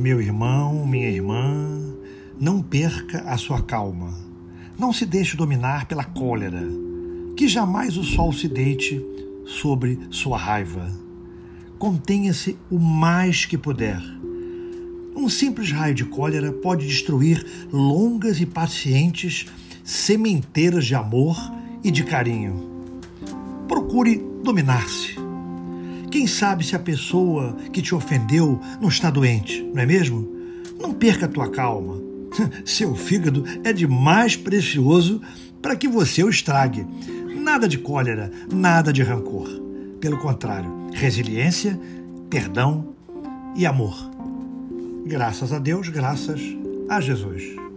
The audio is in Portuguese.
Meu irmão, minha irmã, não perca a sua calma. Não se deixe dominar pela cólera. Que jamais o sol se deite sobre sua raiva. Contenha-se o mais que puder. Um simples raio de cólera pode destruir longas e pacientes sementeiras de amor e de carinho. Procure dominar-se. Quem sabe se a pessoa que te ofendeu não está doente, não é mesmo? Não perca a tua calma. Seu fígado é de mais precioso para que você o estrague. Nada de cólera, nada de rancor. Pelo contrário, resiliência, perdão e amor. Graças a Deus, graças a Jesus.